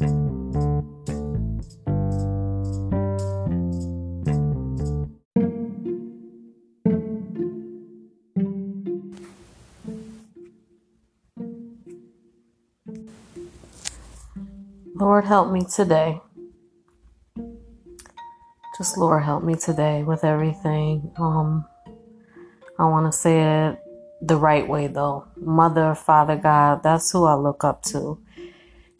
Lord, help me today. Just Lord, help me today with everything. Um, I want to say it the right way though. Mother, Father God, that's who I look up to.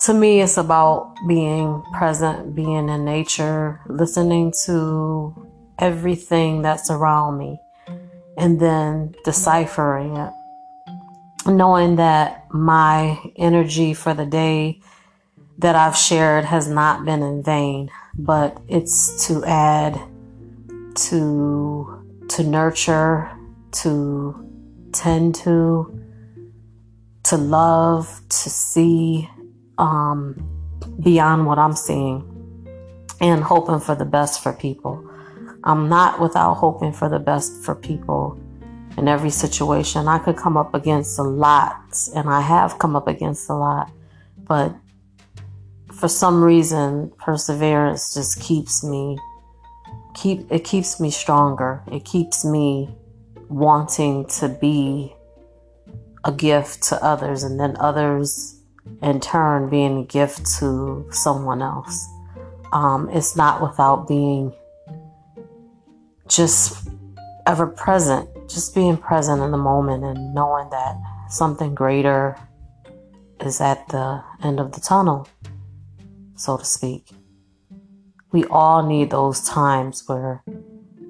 To me, it's about being present, being in nature, listening to everything that's around me, and then deciphering it. Knowing that my energy for the day that I've shared has not been in vain, but it's to add to to nurture, to tend to, to love, to see um, beyond what I'm seeing, and hoping for the best for people. I'm not without hoping for the best for people in every situation. I could come up against a lot, and I have come up against a lot, but for some reason, perseverance just keeps me keep it keeps me stronger. It keeps me wanting to be a gift to others and then others in turn being a gift to someone else. Um, it's not without being just ever present, just being present in the moment and knowing that something greater is at the end of the tunnel so to speak. We all need those times where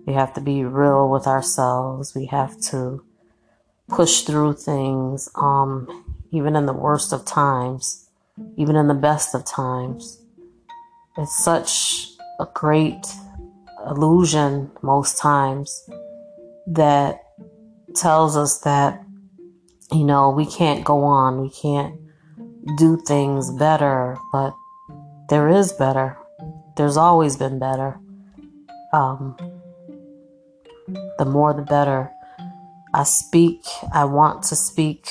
we have to be real with ourselves. We have to push through things, um, even in the worst of times, even in the best of times. It's such a great illusion most times that tells us that, you know, we can't go on, we can't do things better, but there is better. There's always been better. Um, the more the better. I speak, I want to speak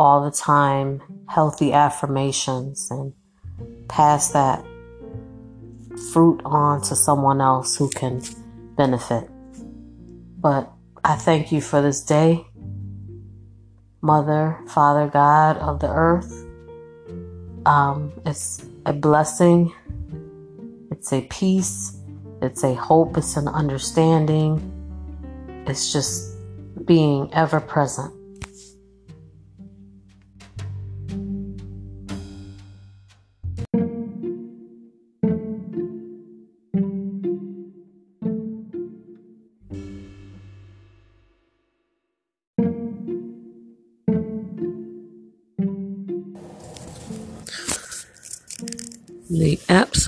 all the time healthy affirmations and pass that fruit on to someone else who can benefit. But I thank you for this day, Mother, Father, God of the earth. Um, it's a blessing, it's a peace, it's a hope, it's an understanding, it's just being ever present.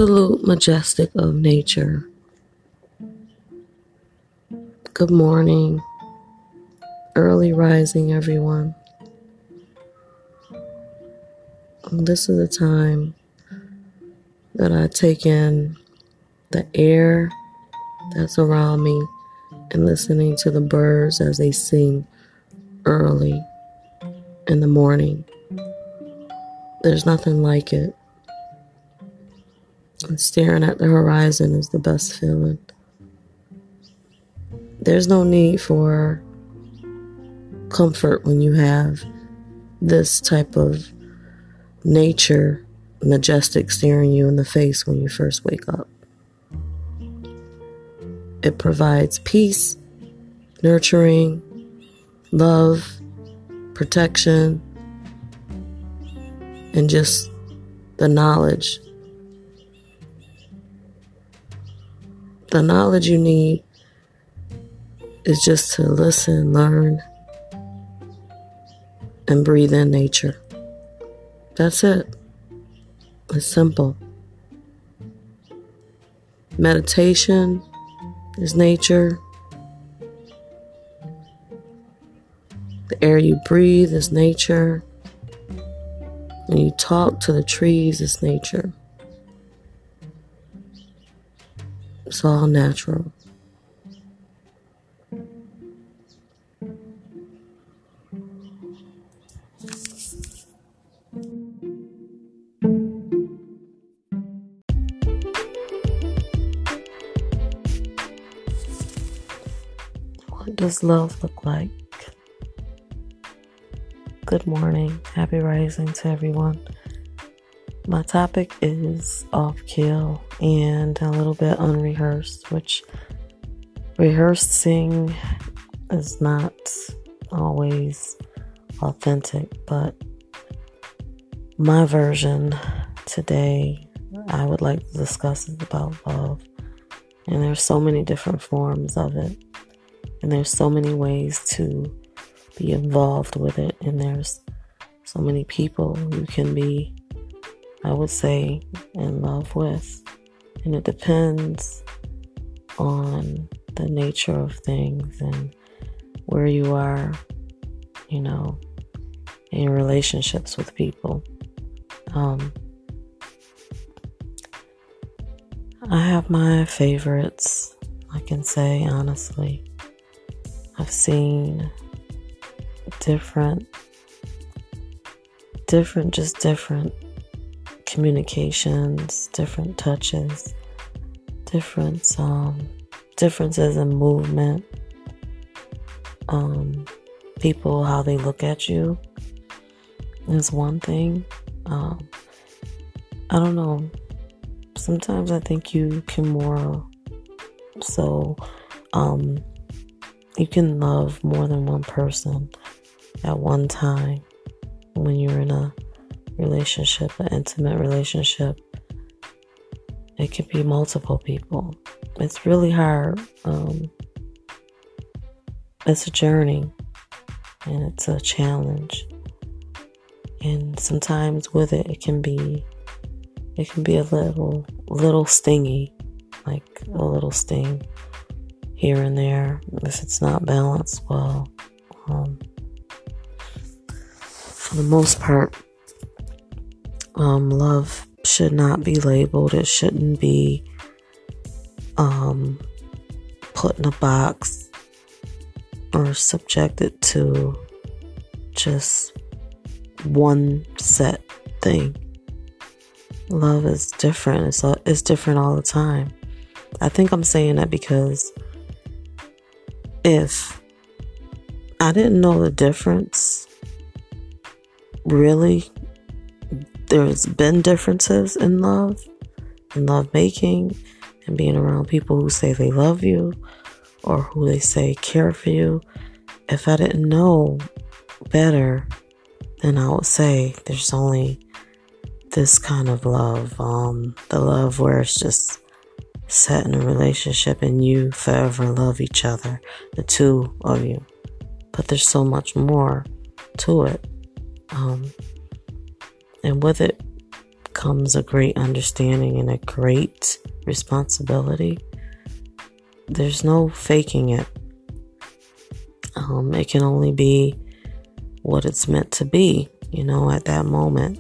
Absolute majestic of nature. Good morning, early rising, everyone. Um, this is the time that I take in the air that's around me and listening to the birds as they sing early in the morning. There's nothing like it. And staring at the horizon is the best feeling. There's no need for comfort when you have this type of nature majestic staring you in the face when you first wake up. It provides peace, nurturing, love, protection, and just the knowledge the knowledge you need is just to listen, learn, and breathe in nature. That's it. It's simple. Meditation is nature. The air you breathe is nature. When you talk to the trees it's nature. It's all natural. What does love look like? Good morning. Happy rising to everyone. My topic is off kill and a little bit unrehearsed, which rehearsing is not always authentic, but my version today I would like to discuss is about love. And there's so many different forms of it. And there's so many ways to be involved with it. And there's so many people you can be, I would say, in love with. And it depends on the nature of things and where you are, you know, in relationships with people. Um, I have my favorites, I can say honestly. I've seen different, different, just different communications, different touches, different um, differences in movement, um, people how they look at you is one thing. Um, I don't know sometimes I think you can more so um you can love more than one person at one time when you're in a relationship, an intimate relationship. It can be multiple people. It's really hard. Um, it's a journey and it's a challenge. And sometimes with it, it can be it can be a little little stingy, like a little sting here and there if it's not balanced well. Um, for the most part, um, love should not be labeled. It shouldn't be um, put in a box or subjected to just one set thing love is different. It's, it's different all the time. I think I'm saying that because if I didn't know the difference, really, there's been differences in love, in love making, and being around people who say they love you or who they say care for you. If I didn't know better, then I would say there's only this kind of love, um, the love where it's just set in a relationship and you forever love each other, the two of you. But there's so much more to it. Um, and with it comes a great understanding and a great responsibility. There's no faking it. Um, it can only be what it's meant to be, you know, at that moment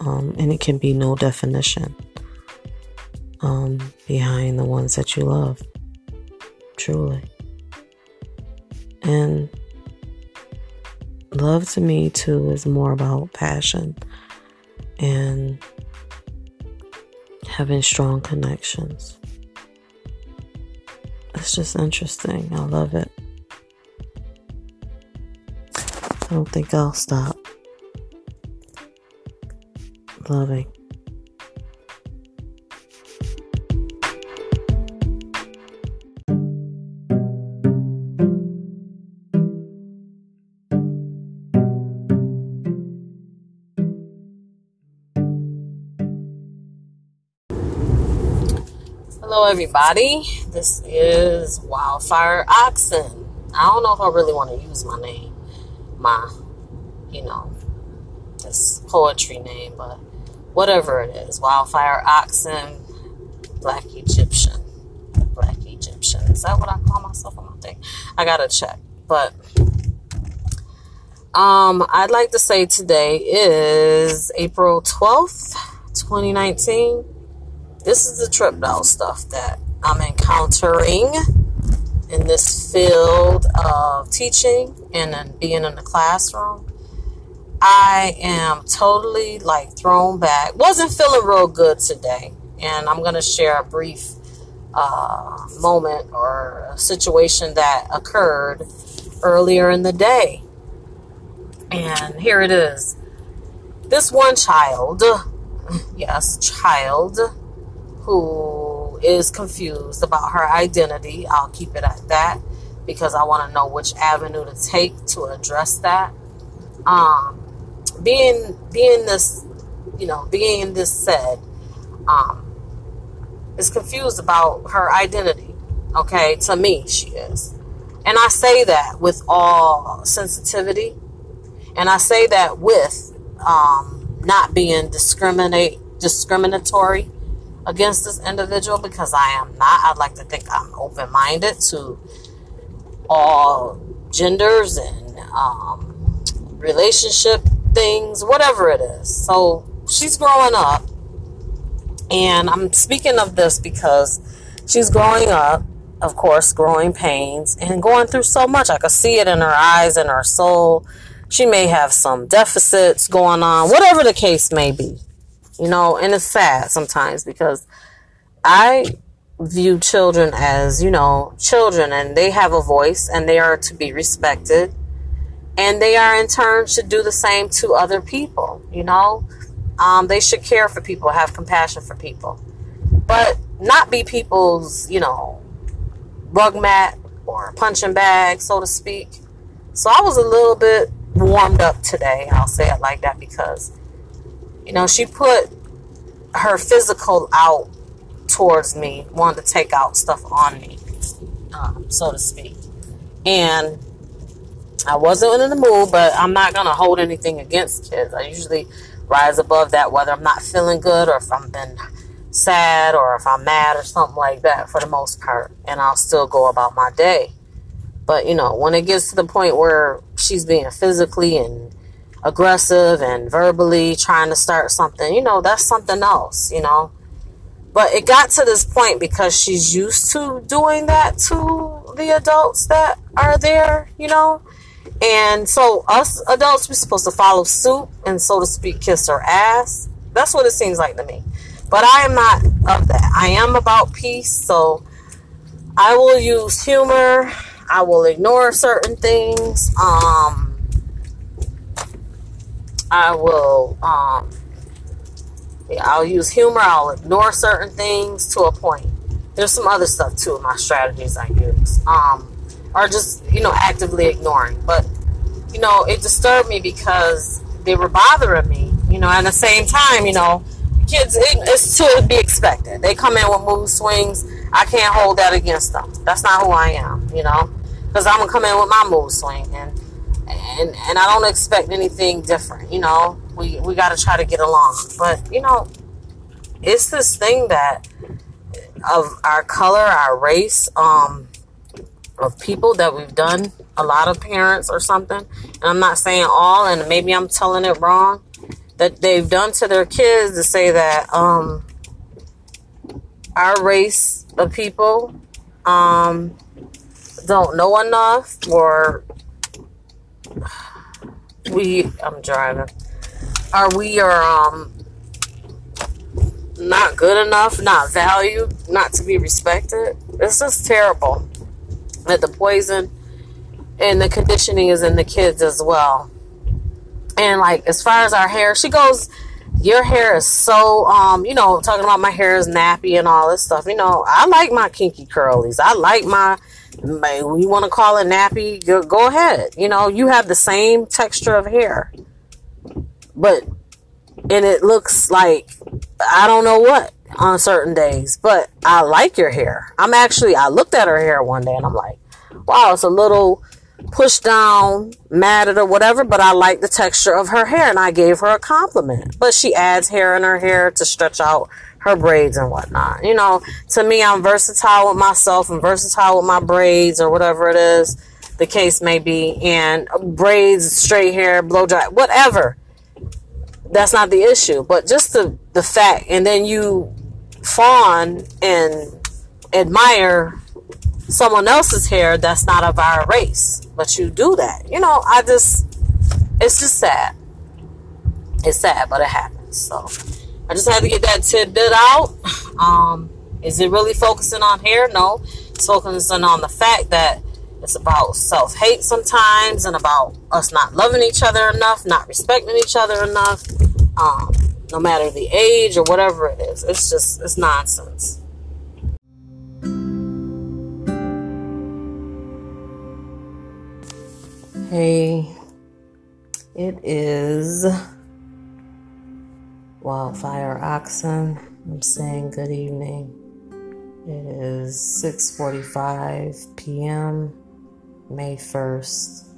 um, and it can be no definition um, behind the ones that you love, truly. And love to me, too, is more about passion and having strong connections. It's just interesting. I love it. I don't think I'll stop loving. Everybody. This is Wildfire Oxen. I don't know if I really want to use my name, my, you know, this poetry name, but whatever it is wildfire oxen black egyptian black egyptian is that what i call myself i don't think i gotta check but um i'd like to say today is april 12th 2019 this is the trip doll stuff that i'm encountering in this field of teaching and being in the classroom I am totally like thrown back. Wasn't feeling real good today. And I'm going to share a brief uh, moment or situation that occurred earlier in the day. And here it is. This one child, yes, child, who is confused about her identity, I'll keep it at that because I want to know which avenue to take to address that. Um, being being this, you know, being this said, um, is confused about her identity. Okay, to me, she is. And I say that with all sensitivity. And I say that with um, not being discriminate discriminatory against this individual because I am not. I'd like to think I'm open minded to all genders and um, relationship things, whatever it is. So she's growing up and I'm speaking of this because she's growing up, of course, growing pains and going through so much. I could see it in her eyes and her soul. She may have some deficits going on, whatever the case may be. You know, and it's sad sometimes because I view children as, you know, children and they have a voice and they are to be respected. And they are in turn should do the same to other people, you know? Um, they should care for people, have compassion for people, but not be people's, you know, rug mat or punching bag, so to speak. So I was a little bit warmed up today. I'll say it like that because, you know, she put her physical out towards me, wanted to take out stuff on me, um, so to speak. And I wasn't in the mood, but I'm not going to hold anything against kids. I usually rise above that, whether I'm not feeling good or if I'm been sad or if I'm mad or something like that for the most part. And I'll still go about my day. But, you know, when it gets to the point where she's being physically and aggressive and verbally trying to start something, you know, that's something else, you know. But it got to this point because she's used to doing that to the adults that are there, you know. And so us adults, we're supposed to follow suit and so to speak, kiss her ass. That's what it seems like to me. But I am not of that. I am about peace, so I will use humor. I will ignore certain things. Um, I will, um, I'll use humor. I'll ignore certain things to a point. There's some other stuff too. In my strategies I use. Um, or just you know actively ignoring. But you know, it disturbed me because they were bothering me. You know, at the same time, you know, kids it, it's to be expected. They come in with mood swings. I can't hold that against them. That's not who I am. You know, because I'm gonna come in with my mood swing and and and I don't expect anything different. You know, we we got to try to get along. But you know, it's this thing that of our color, our race, um, of people that we've done, a lot of parents or something, and I'm not saying all, and maybe I'm telling it wrong, that they've done to their kids to say that um, our race of people um, don't know enough or we I'm driving. Are we are um not good enough, not valued, not to be respected? It's just terrible that the poison and the conditioning is in the kids as well. And like as far as our hair, she goes, Your hair is so um, you know, talking about my hair is nappy and all this stuff. You know, I like my kinky curlies. I like my you want to call it nappy, go ahead. You know, you have the same texture of hair. But and it looks like I don't know what on certain days, but I like your hair. I'm actually, I looked at her hair one day and I'm like, wow, it's a little pushed down, matted or whatever, but I like the texture of her hair and I gave her a compliment. But she adds hair in her hair to stretch out her braids and whatnot. You know, to me, I'm versatile with myself and versatile with my braids or whatever it is the case may be, and braids, straight hair, blow dry, whatever that's not the issue. But just the the fact, and then you fawn and admire someone else's hair that's not of our race, but you do that. You know, I just it's just sad. It's sad, but it happens. So I just had to get that tidbit out. Um, Is it really focusing on hair? No. It's focusing on the fact that it's about self hate sometimes and about us not loving each other enough, not respecting each other enough, um, no matter the age or whatever it is. It's just, it's nonsense. Hey, it is Wildfire Oxen. I'm saying good evening. It is 6:45 p.m. May 1st.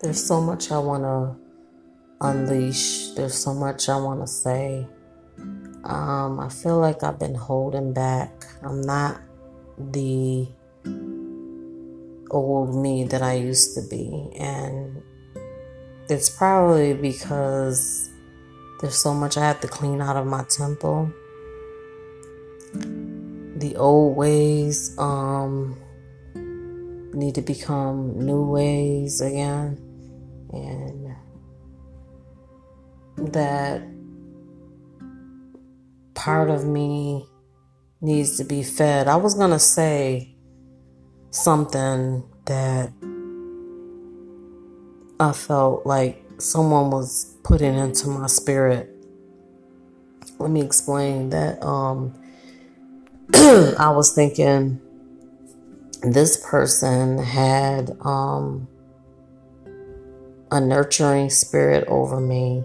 There's so much I want to unleash. There's so much I want to say. Um, I feel like I've been holding back. I'm not the old me that I used to be. And it's probably because there's so much I have to clean out of my temple. The old ways um, need to become new ways again. And that part of me needs to be fed. I was going to say something that I felt like someone was putting into my spirit. Let me explain that um I was thinking this person had um a nurturing spirit over me.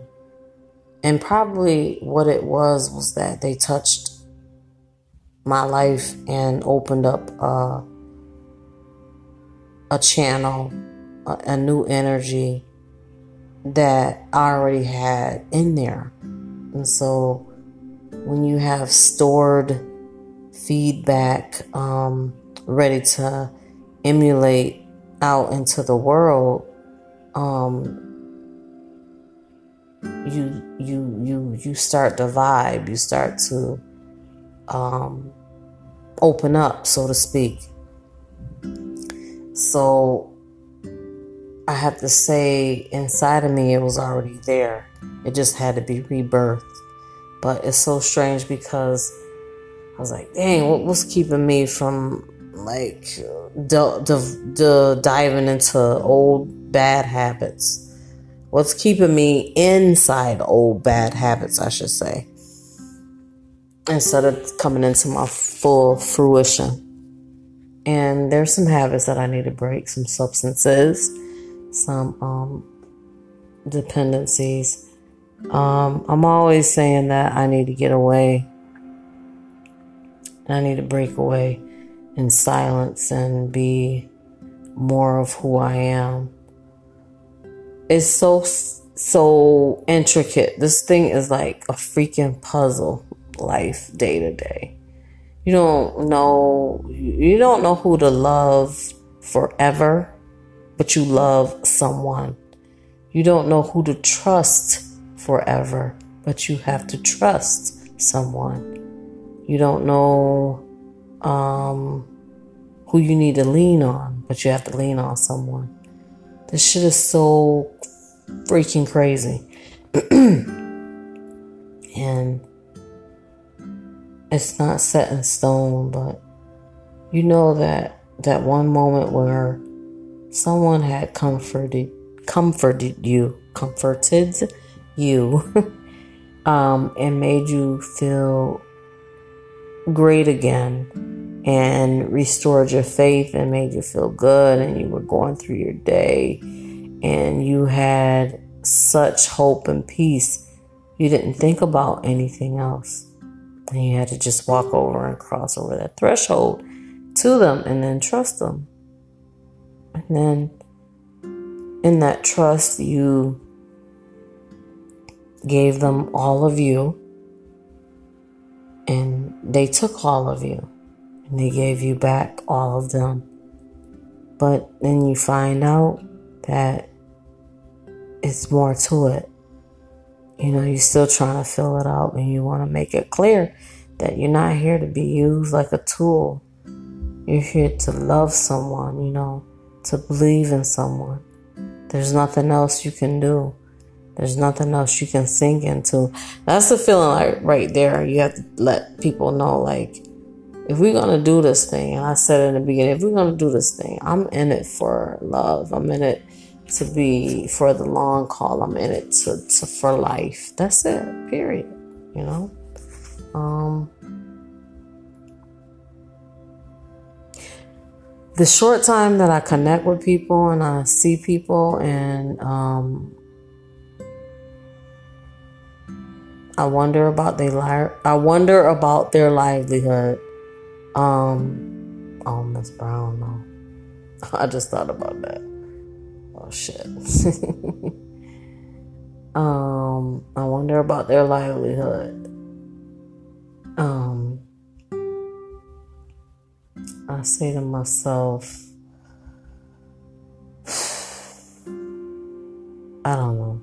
And probably what it was was that they touched my life and opened up uh a channel, a, a new energy that I already had in there. And so when you have stored feedback um, ready to emulate out into the world, um, you you you you start to vibe, you start to um, open up, so to speak. So I have to say, inside of me, it was already there. It just had to be rebirthed. But it's so strange because I was like, dang, what was keeping me from like d- diving into old bad habits? What's keeping me inside old bad habits, I should say, instead of coming into my full fruition? And there's some habits that I need to break, some substances, some um, dependencies. Um, I'm always saying that I need to get away. I need to break away in silence and be more of who I am. It's so, so intricate. This thing is like a freaking puzzle life day to day. You don't know you don't know who to love forever, but you love someone. You don't know who to trust forever, but you have to trust someone. You don't know um, who you need to lean on, but you have to lean on someone. This shit is so freaking crazy. and it's not set in stone, but you know that that one moment where someone had comforted comforted you, comforted you, um, and made you feel great again and restored your faith and made you feel good and you were going through your day and you had such hope and peace you didn't think about anything else and you had to just walk over and cross over that threshold to them and then trust them. And then in that trust, you gave them all of you and they took all of you and they gave you back all of them. But then you find out that it's more to it. You know, you're still trying to fill it out and you want to make it clear that you're not here to be used like a tool. You're here to love someone, you know, to believe in someone. There's nothing else you can do. There's nothing else you can sink into. That's the feeling like right there. You have to let people know like if we're gonna do this thing, and I said in the beginning, if we're gonna do this thing, I'm in it for love. I'm in it to be for the long call. I'm in it to, to for life. That's it. Period. You know. Um. The short time that I connect with people and I see people and um, I wonder about their li- I wonder about their livelihood. Um, oh, Miss Brown, no, I just thought about that. Oh shit. um, I wonder about their livelihood. Um, I say to myself, I don't know.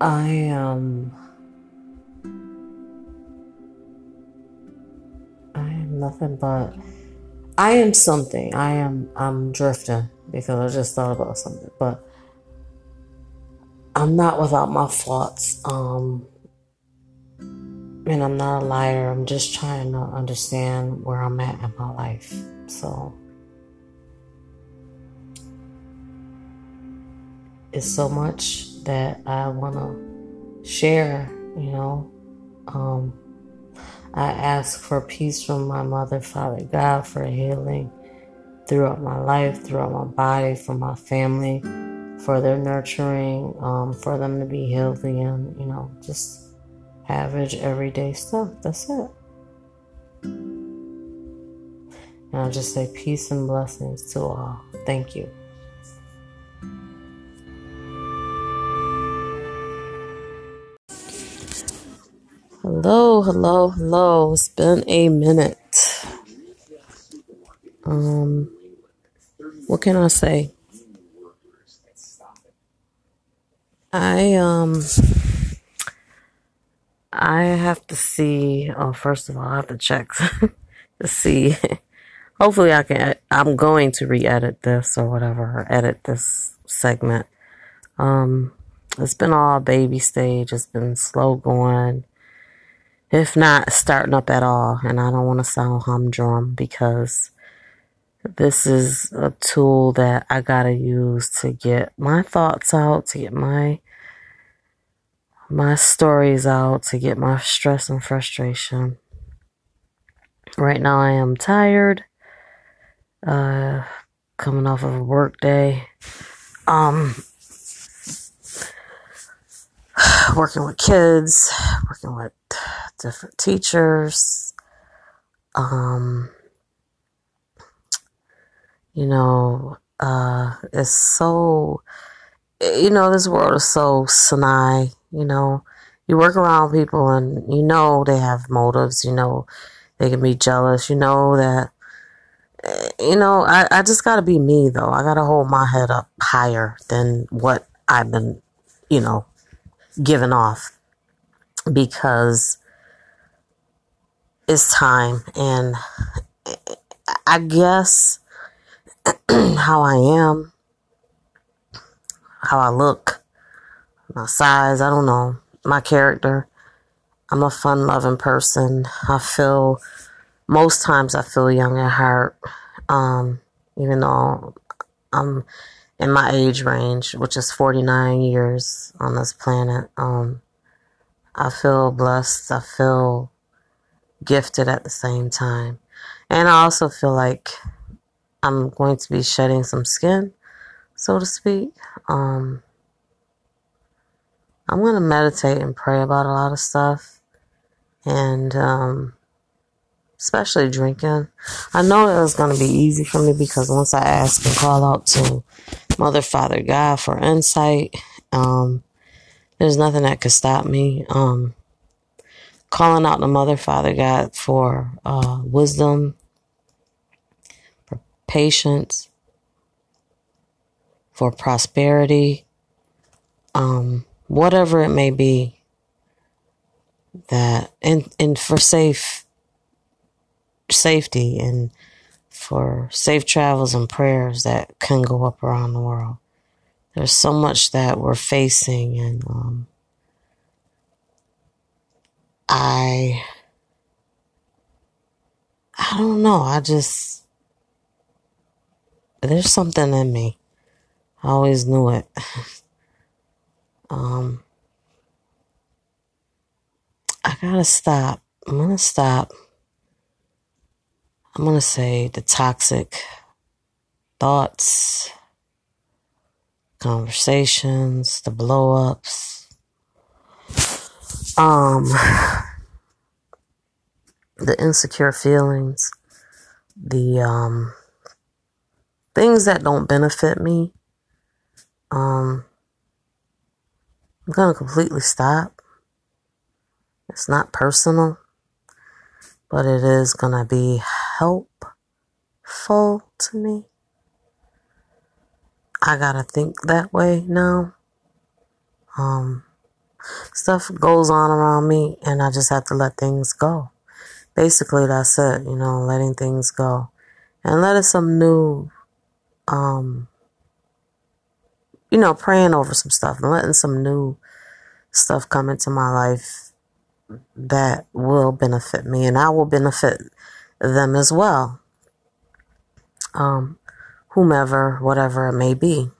I am. I nothing but. I am something. I am. I'm drifting because I just thought about something, but I'm not without my thoughts. Um, and I'm not a liar. I'm just trying to understand where I'm at in my life. So it's so much that I want to share, you know. Um, I ask for peace from my mother, Father God, for healing throughout my life, throughout my body, for my family, for their nurturing, um, for them to be healthy and, you know, just average everyday stuff. That's it. And I just say peace and blessings to all. Thank you. Hello, hello, hello. It's been a minute. Um, what can I say? I um I have to see. Oh, first of all, I have to check to see. Hopefully, I can. I'm going to re-edit this or whatever, or edit this segment. Um, it's been all baby stage. It's been slow going if not starting up at all. And I don't want to sound humdrum because this is a tool that I gotta use to get my thoughts out, to get my my stories out, to get my stress and frustration. Right now I am tired. Uh coming off of a work day. Um working with kids, working with different teachers. Um, you know, uh, it's so, you know, this world is so snide, you know. You work around people and you know they have motives, you know, they can be jealous, you know that, eh, you know, I, I just gotta be me though. I gotta hold my head up higher than what I've been, you know, given off because it's time and I guess how I am, how I look, my size, I don't know, my character. I'm a fun loving person. I feel most times I feel young at heart. Um, even though I'm in my age range, which is 49 years on this planet. Um, I feel blessed. I feel gifted at the same time. And I also feel like I'm going to be shedding some skin, so to speak. Um, I'm going to meditate and pray about a lot of stuff. And, um, especially drinking. I know it was going to be easy for me because once I ask and call out to Mother, Father, God for insight, um, there's nothing that could stop me. Um, calling out the Mother, Father, God for uh, wisdom, for patience, for prosperity, um, whatever it may be. That and and for safe safety and for safe travels and prayers that can go up around the world. There's so much that we're facing, and um, I, I don't know. I just there's something in me. I always knew it. um, I gotta stop. I'm gonna stop. I'm gonna say the toxic thoughts, conversations, the blow ups, um, the insecure feelings, the um, things that don't benefit me. Um, I'm gonna completely stop. It's not personal, but it is going to be helpful to me. I got to think that way now. Um, stuff goes on around me and I just have to let things go. Basically, that's it, you know, letting things go and letting some new, um, you know, praying over some stuff and letting some new stuff come into my life that will benefit me and I will benefit them as well. Um, whomever, whatever it may be.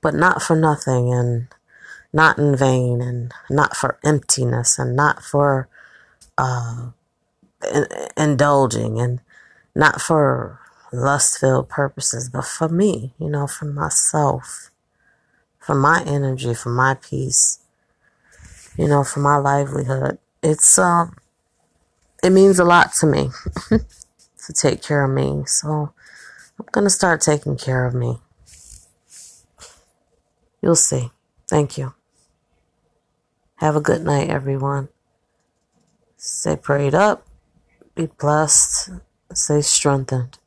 But not for nothing and not in vain and not for emptiness and not for uh, in- indulging and not for lust filled purposes, but for me, you know, for myself, for my energy, for my peace you know, for my livelihood. It's um it means a lot to me to take care of me. So I'm going to start taking care of me. You'll see. Thank you. Have a good night, everyone. Stay prayed up, be blessed, stay strengthened.